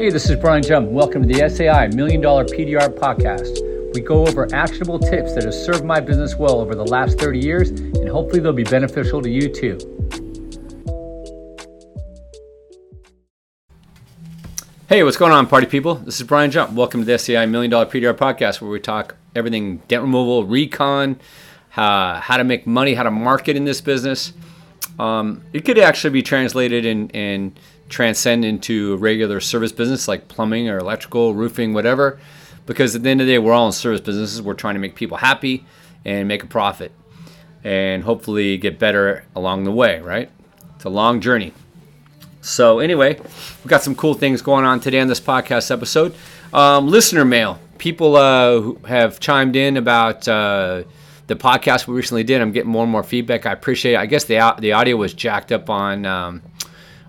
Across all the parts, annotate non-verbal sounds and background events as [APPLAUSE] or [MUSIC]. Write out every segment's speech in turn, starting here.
Hey, this is Brian Jump. Welcome to the SAI Million Dollar PDR Podcast. We go over actionable tips that have served my business well over the last 30 years, and hopefully they'll be beneficial to you too. Hey, what's going on, party people? This is Brian Jump. Welcome to the SAI Million Dollar PDR Podcast, where we talk everything dent removal, recon, uh, how to make money, how to market in this business. Um, it could actually be translated in, in transcend into a regular service business like plumbing or electrical, roofing, whatever. Because at the end of the day, we're all in service businesses. We're trying to make people happy and make a profit and hopefully get better along the way, right? It's a long journey. So, anyway, we've got some cool things going on today on this podcast episode. Um, listener mail. People uh, who have chimed in about uh, the podcast we recently did. I'm getting more and more feedback. I appreciate it. I guess the, the audio was jacked up on. Um,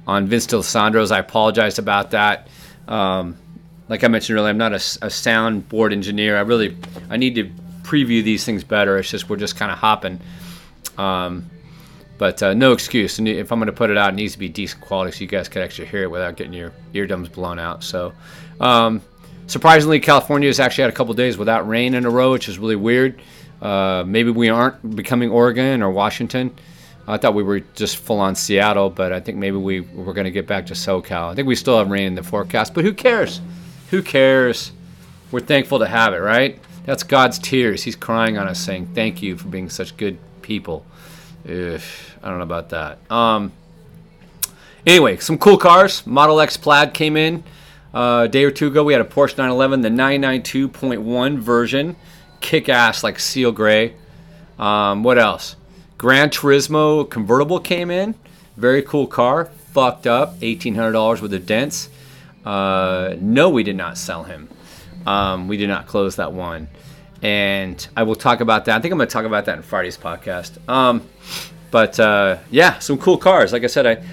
on Vince D'Alessandro's. I apologize about that. Um, like I mentioned earlier, I'm not a, a soundboard engineer. I really I need to preview these things better. It's just we're just kind of hopping. Um, but uh, no excuse. If I'm going to put it out, it needs to be decent quality so you guys can actually hear it without getting your eardrums blown out. So, um, surprisingly, California has actually had a couple days without rain in a row, which is really weird. Uh, maybe we aren't becoming Oregon or Washington. I thought we were just full on Seattle, but I think maybe we we're going to get back to SoCal. I think we still have rain in the forecast, but who cares? Who cares? We're thankful to have it, right? That's God's tears. He's crying on us, saying, "Thank you for being such good people." Ugh, I don't know about that. Um, anyway, some cool cars. Model X Plaid came in uh, a day or two ago. We had a Porsche 911, the 992.1 version, kick ass like seal gray. Um, what else? Gran Turismo convertible came in. Very cool car. Fucked up. $1,800 with the dents. Uh, no, we did not sell him. Um, we did not close that one. And I will talk about that. I think I'm going to talk about that in Friday's podcast. Um, but uh, yeah, some cool cars. Like I said, I,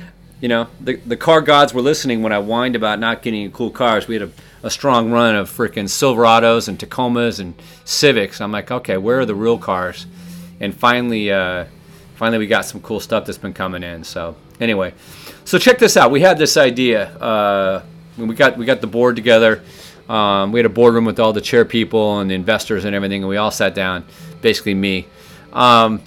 you know, the, the car gods were listening when I whined about not getting cool cars. We had a, a strong run of freaking Silverados and Tacomas and Civics. I'm like, okay, where are the real cars? And finally, uh, finally we got some cool stuff that's been coming in. So anyway, so check this out. We had this idea. Uh, we got we got the board together. Um, we had a boardroom with all the chair people and the investors and everything, and we all sat down. Basically, me. Um,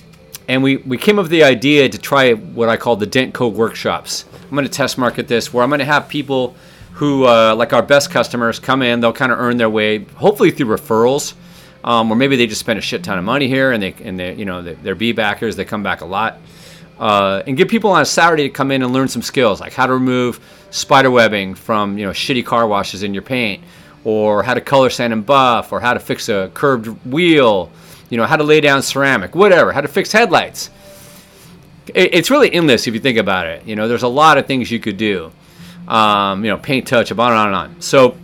and we, we came up with the idea to try what I call the DentCo workshops. I'm going to test market this, where I'm going to have people who, uh, like our best customers, come in. They'll kind of earn their way, hopefully through referrals um, or maybe they just spend a shit ton of money here and they and they you know they're B backers. They come back a lot. Uh, and get people on a Saturday to come in and learn some skills like how to remove spider webbing from you know shitty car washes in your paint, or how to color sand and buff, or how to fix a curved wheel, you know how to lay down ceramic, whatever, how to fix headlights. It, it's really endless if you think about it. You know, there's a lot of things you could do. Um, you know, paint touch, up, on and on and on. So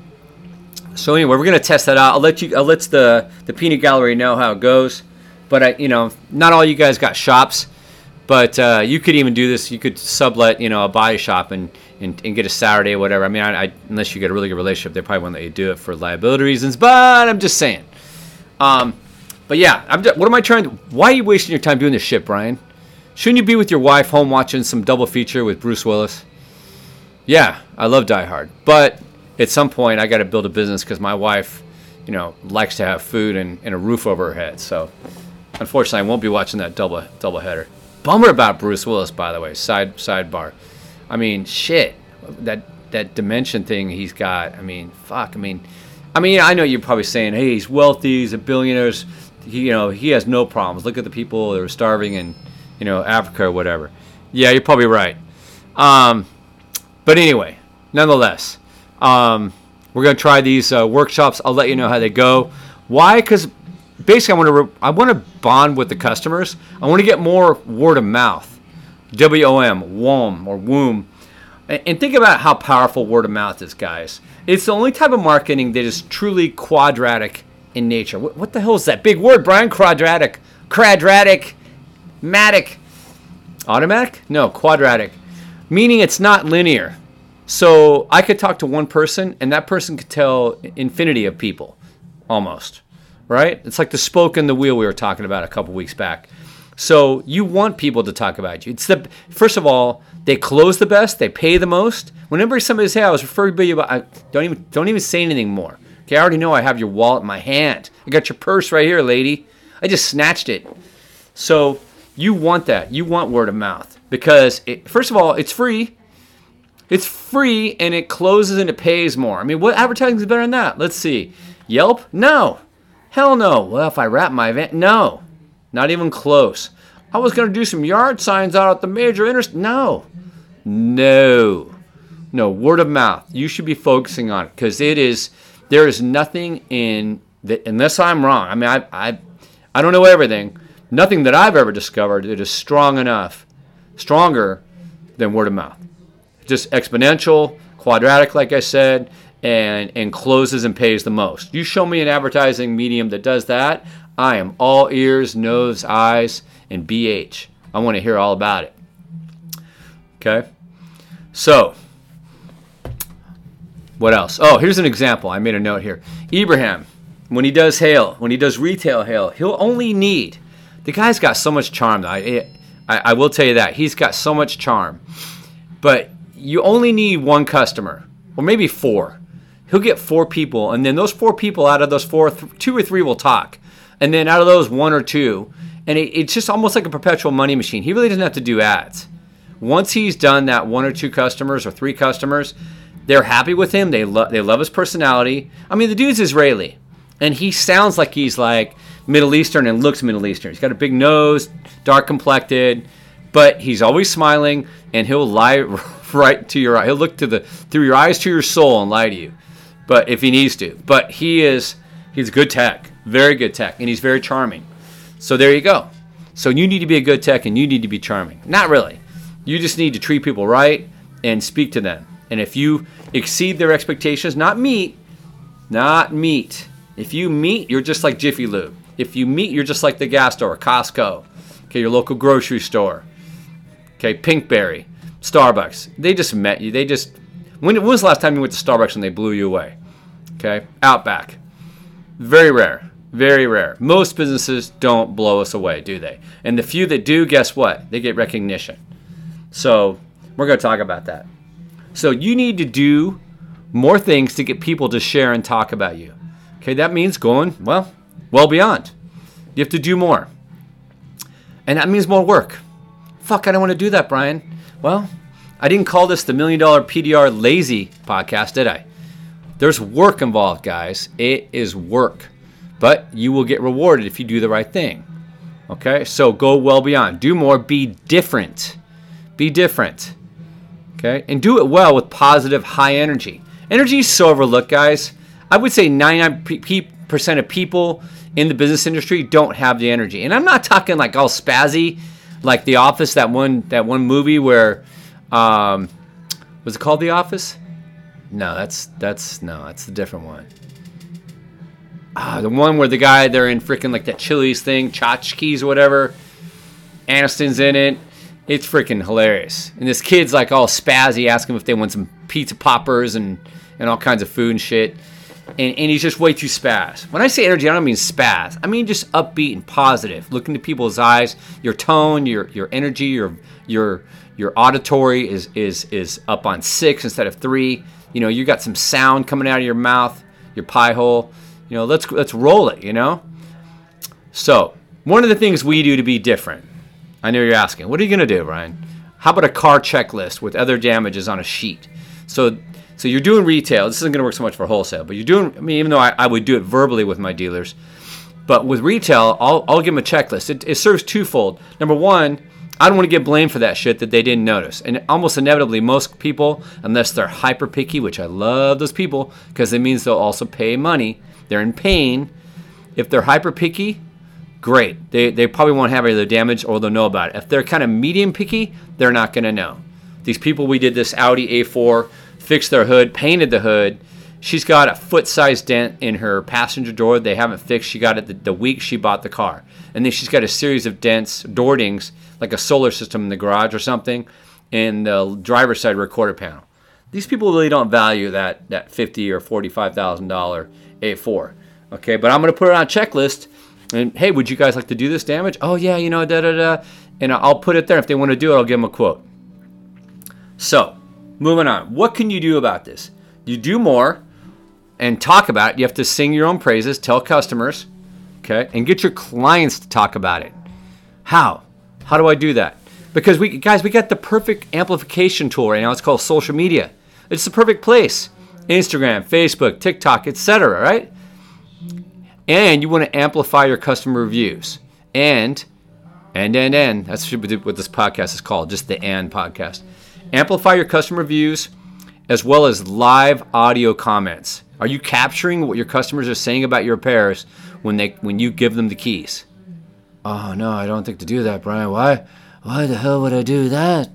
so anyway, we're gonna test that out. I'll let you. I'll let the the peanut gallery know how it goes. But I, you know, not all you guys got shops, but uh, you could even do this. You could sublet, you know, a body shop and and, and get a Saturday or whatever. I mean, I, I, unless you get a really good relationship, they probably won't let you do it for liability reasons. But I'm just saying. Um, but yeah, I'm just, what am I trying to? Why are you wasting your time doing this shit, Brian? Shouldn't you be with your wife home watching some double feature with Bruce Willis? Yeah, I love Die Hard, but at some point I got to build a business because my wife, you know, likes to have food and, and, a roof over her head. So unfortunately, I won't be watching that double double header. Bummer about Bruce Willis, by the way. Side sidebar. I mean, shit. That that dementia thing he's got. I mean, fuck. I mean, I mean, I know you're probably saying, hey, he's wealthy, he's a billionaire. He, you know, he has no problems. Look at the people that are starving in, you know, Africa or whatever. Yeah, you're probably right. Um, but anyway, nonetheless, um, we're gonna try these uh, workshops. I'll let you know how they go. Why? Because basically, I want to re- I want to bond with the customers. I want to get more word of mouth, W O M, WOM or womb, and, think about how powerful word of mouth is, guys. It's the only type of marketing that is truly quadratic in nature. What the hell is that big word, Brian? Quadratic, quadratic, matic, automatic? No, quadratic, meaning it's not linear. So I could talk to one person, and that person could tell infinity of people, almost, right? It's like the spoke and the wheel we were talking about a couple weeks back. So you want people to talk about you. It's the first of all, they close the best, they pay the most. Whenever somebody says, hey, "I was referred to you," about, I don't even don't even say anything more. Okay, I already know I have your wallet in my hand. I got your purse right here, lady. I just snatched it. So you want that. You want word of mouth because it, first of all, it's free. It's free and it closes and it pays more. I mean, what advertising is better than that? Let's see. Yelp? No. Hell no. Well, if I wrap my event, no. Not even close. I was going to do some yard signs out at the major interest. No. No. No. Word of mouth. You should be focusing on it because it is, there is nothing in that, unless I'm wrong. I mean, I, I, I don't know everything. Nothing that I've ever discovered that is strong enough, stronger than word of mouth. Just exponential, quadratic, like I said, and, and closes and pays the most. You show me an advertising medium that does that, I am all ears, nose, eyes, and BH. I want to hear all about it. Okay? So, what else? Oh, here's an example. I made a note here. Ibrahim, when he does hail, when he does retail hail, he'll only need. The guy's got so much charm. I, I, I will tell you that he's got so much charm, but you only need one customer, or maybe four. He'll get four people, and then those four people out of those four, th- two or three will talk and then out of those one or two, and it, it's just almost like a perpetual money machine. He really doesn't have to do ads. Once he's done that one or two customers or three customers, they're happy with him. They love they love his personality. I mean, the dude's Israeli, and he sounds like he's like Middle Eastern and looks Middle Eastern. He's got a big nose, dark complected, but he's always smiling, and he'll lie [LAUGHS] right to your eye. He'll look to the through your eyes to your soul and lie to you, but if he needs to. But he is he's good tech. Very good tech, and he's very charming. So there you go. So you need to be a good tech and you need to be charming. Not really. You just need to treat people right and speak to them. And if you exceed their expectations, not meet, not meet. If you meet, you're just like Jiffy Lube. If you meet, you're just like the gas store, Costco, okay, your local grocery store, okay, Pinkberry, Starbucks. They just met you. They just when, when was the last time you went to Starbucks and they blew you away? Okay, Outback, very rare. Very rare. Most businesses don't blow us away, do they? And the few that do, guess what? They get recognition. So we're going to talk about that. So you need to do more things to get people to share and talk about you. Okay, that means going, well, well beyond. You have to do more. And that means more work. Fuck, I don't want to do that, Brian. Well, I didn't call this the Million Dollar PDR Lazy podcast, did I? There's work involved, guys. It is work but you will get rewarded if you do the right thing. Okay, so go well beyond. Do more, be different. Be different. Okay, and do it well with positive, high energy. Energy is so overlooked, guys. I would say 99% of people in the business industry don't have the energy. And I'm not talking like all spazzy, like The Office, that one that one movie where um, was it called The Office? No, that's that's no, that's a different one. Ah, the one where the guy they're in freaking like that Chili's thing, Chotchkie's or whatever. Aniston's in it. It's freaking hilarious. And this kid's like all spazzy, asking him if they want some pizza poppers and, and all kinds of food and shit. And, and he's just way too spaz. When I say energy, I don't mean spaz. I mean just upbeat and positive. Look into people's eyes. Your tone, your your energy, your your your auditory is is is up on six instead of three. You know, you got some sound coming out of your mouth, your pie hole. You know, let's let's roll it. You know. So one of the things we do to be different. I know you're asking, what are you to do, Ryan? How about a car checklist with other damages on a sheet? So so you're doing retail. This isn't to work so much for wholesale, but you're doing. I mean, even though I, I would do it verbally with my dealers, but with retail, I'll, I'll give them a checklist. It, it serves twofold. Number one, I don't want to get blamed for that shit that they didn't notice. And almost inevitably, most people, unless they're hyper picky, which I love those people because it means they'll also pay money, they're in pain. If they're hyper picky, great. They, they probably won't have any of the damage or they'll know about it. If they're kind of medium picky, they're not going to know. These people, we did this Audi A4, fixed their hood, painted the hood. She's got a foot sized dent in her passenger door they haven't fixed. She got it the, the week she bought the car. And then she's got a series of dents, dordings, like a solar system in the garage or something, in the driver's side rear quarter panel. These people really don't value that, that fifty or forty-five thousand dollar a4. Okay, but I'm to put it on a checklist And hey, would you guys like to do this damage? Oh yeah, you know, da da da. And I'll put it there. If they want to do it, I'll give them a quote. So, moving on. What can you do about this? You do more and talk about it. You have to sing your own praises, tell customers, okay, and get your clients to talk about it. How? How do I do that? Because we guys, we got the perfect amplification tool right now. It's called social media. It's the perfect place. Instagram, Facebook, TikTok, etc., right? And you want to amplify your customer reviews. And and and and that's what this podcast is called, just the and podcast. Amplify your customer reviews as well as live audio comments. Are you capturing what your customers are saying about your repairs when they when you give them the keys? Oh no, I don't think to do that, Brian. Why? Why the hell would I do that?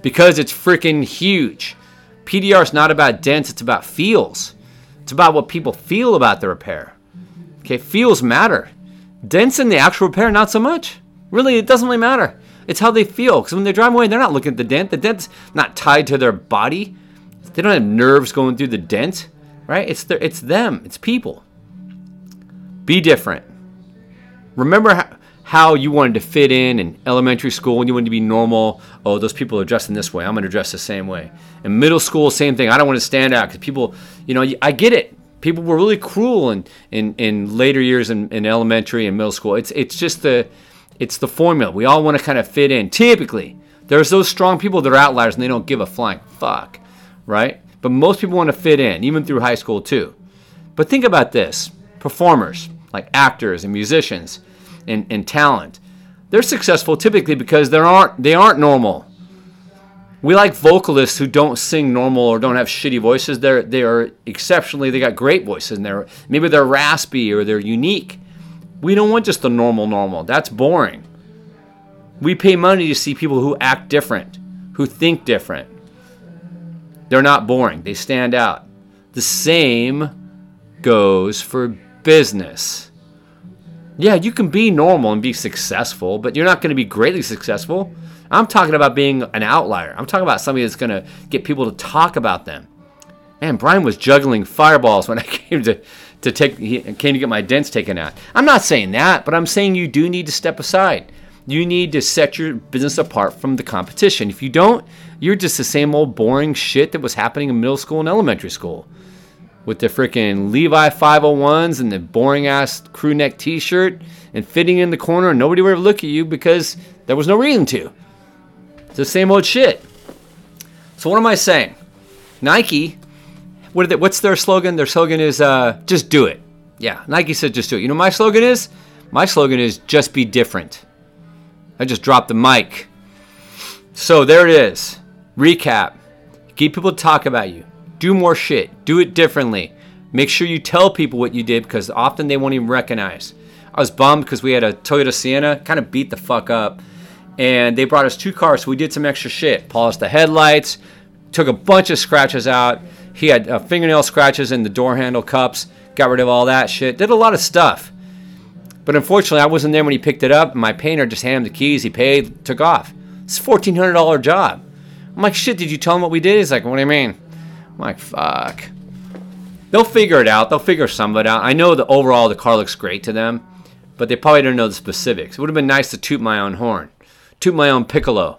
Because it's freaking huge. PDR is not about dents, it's about feels. It's about what people feel about the repair. Okay, feels matter. Dents in the actual repair, not so much. Really, it doesn't really matter. It's how they feel. Because when they drive away, they're not looking at the dent. The dent's not tied to their body. They don't have nerves going through the dent, right? It's their, it's them. It's people. Be different. Remember how, how you wanted to fit in in elementary school and you wanted to be normal. Oh, those people are dressing this way. I'm going to dress the same way. In middle school, same thing. I don't want to stand out because people, you know, I get it. People were really cruel in, in, in later years in, in elementary and middle school. It's it's just the it's the formula. We all want to kind of fit in. Typically, there's those strong people that are outliers and they don't give a flying fuck, right? But most people want to fit in, even through high school too. But think about this: performers like actors and musicians and, and talent. They're successful typically because they aren't they aren't normal. We like vocalists who don't sing normal or don't have shitty voices. They're they are exceptionally they got great voices and they're maybe they're raspy or they're unique. We don't want just the normal normal. That's boring. We pay money to see people who act different, who think different. They're not boring. They stand out. The same goes for business yeah, you can be normal and be successful, but you're not going to be greatly successful. I'm talking about being an outlier. I'm talking about somebody that's going to get people to talk about them. Man, Brian was juggling fireballs when I [LAUGHS] came to, to take he came to get my dents taken out. I'm not saying that, but I'm saying you do need to step aside. You need to set your business apart from the competition. If you don't, you're just the same old boring shit that was happening in middle school and elementary school with the freaking Levi 501s and the boring ass crew neck t shirt and fitting in the corner, and nobody would ever look at you because there was no reason to. It's the same old shit. So, what am I saying? Nike, what they, what's their slogan? Their slogan is uh, just do it. Yeah, Nike said just do it. You know my slogan is? My slogan is just be different. I just dropped the mic. So there it is. Recap. Get people to talk about you do more shit. Do it differently. Make sure you tell people what you did because often they won't even recognize. I was bummed because we had a Toyota Sienna, kind of beat the fuck up. And they brought us two cars, so we did some extra shit. Polished the headlights, took a bunch of scratches out. He had uh, fingernail scratches in the door handle cups, got rid of all that shit. Did a lot of stuff. But unfortunately, I wasn't there when he picked it up. My painter just handed him the keys. He paid, took off. It's a $1,400 job. I'm like, shit, did you tell him what we did? He's like, what do you mean? Like, fuck. They'll figure it out. They'll figure some of it out. I know that overall the car looks great to them, but they probably don't know the specifics. It would have been nice to toot my own horn, toot my own piccolo,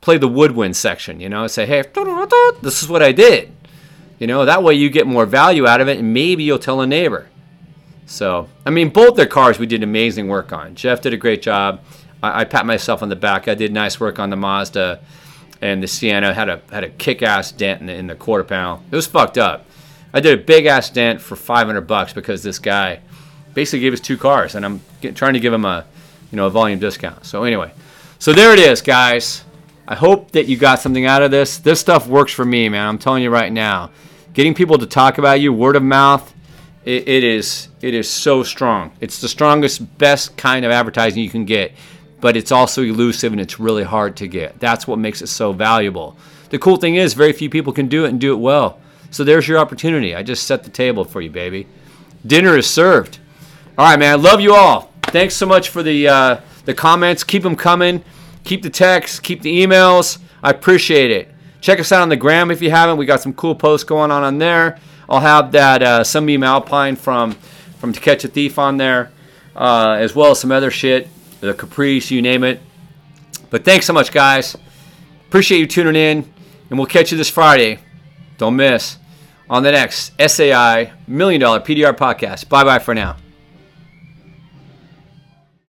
play the woodwind section, you know, say, hey, [LAUGHS] this is what I did. You know, that way you get more value out of it, and maybe you'll tell a neighbor. So, I mean, both their cars we did amazing work on. Jeff did a great job. I, I pat myself on the back. I did nice work on the Mazda and the Sienna had a had a kick-ass dent in the, in the quarter panel. It was fucked up. I did a big ass dent for 500 bucks because this guy basically gave us two cars, and I'm get, trying to give him a you know a volume discount. So anyway, so there it is, guys. I hope that you got something out of this. This stuff works for me, man. I'm telling you right now. Getting people to talk about you, word of mouth, it, it is it is so strong. It's the strongest, best kind of advertising you can get but it's also elusive and it's really hard to get. That's what makes it so valuable. The cool thing is, very few people can do it and do it well. So there's your opportunity. I just set the table for you, baby. Dinner is served. All right, man. Love you all. Thanks so much for the uh, the comments. Keep them coming. Keep the texts. Keep the emails. I appreciate it. Check us out on the gram if you haven't. We got some cool posts going on on there. I'll have that uh, Sunbeam Alpine from from To Catch a Thief on there. uh, as well as some other shit, the Caprice, you name it. But thanks so much, guys. Appreciate you tuning in, and we'll catch you this Friday. Don't miss on the next SAI Million Dollar PDR podcast. Bye bye for now.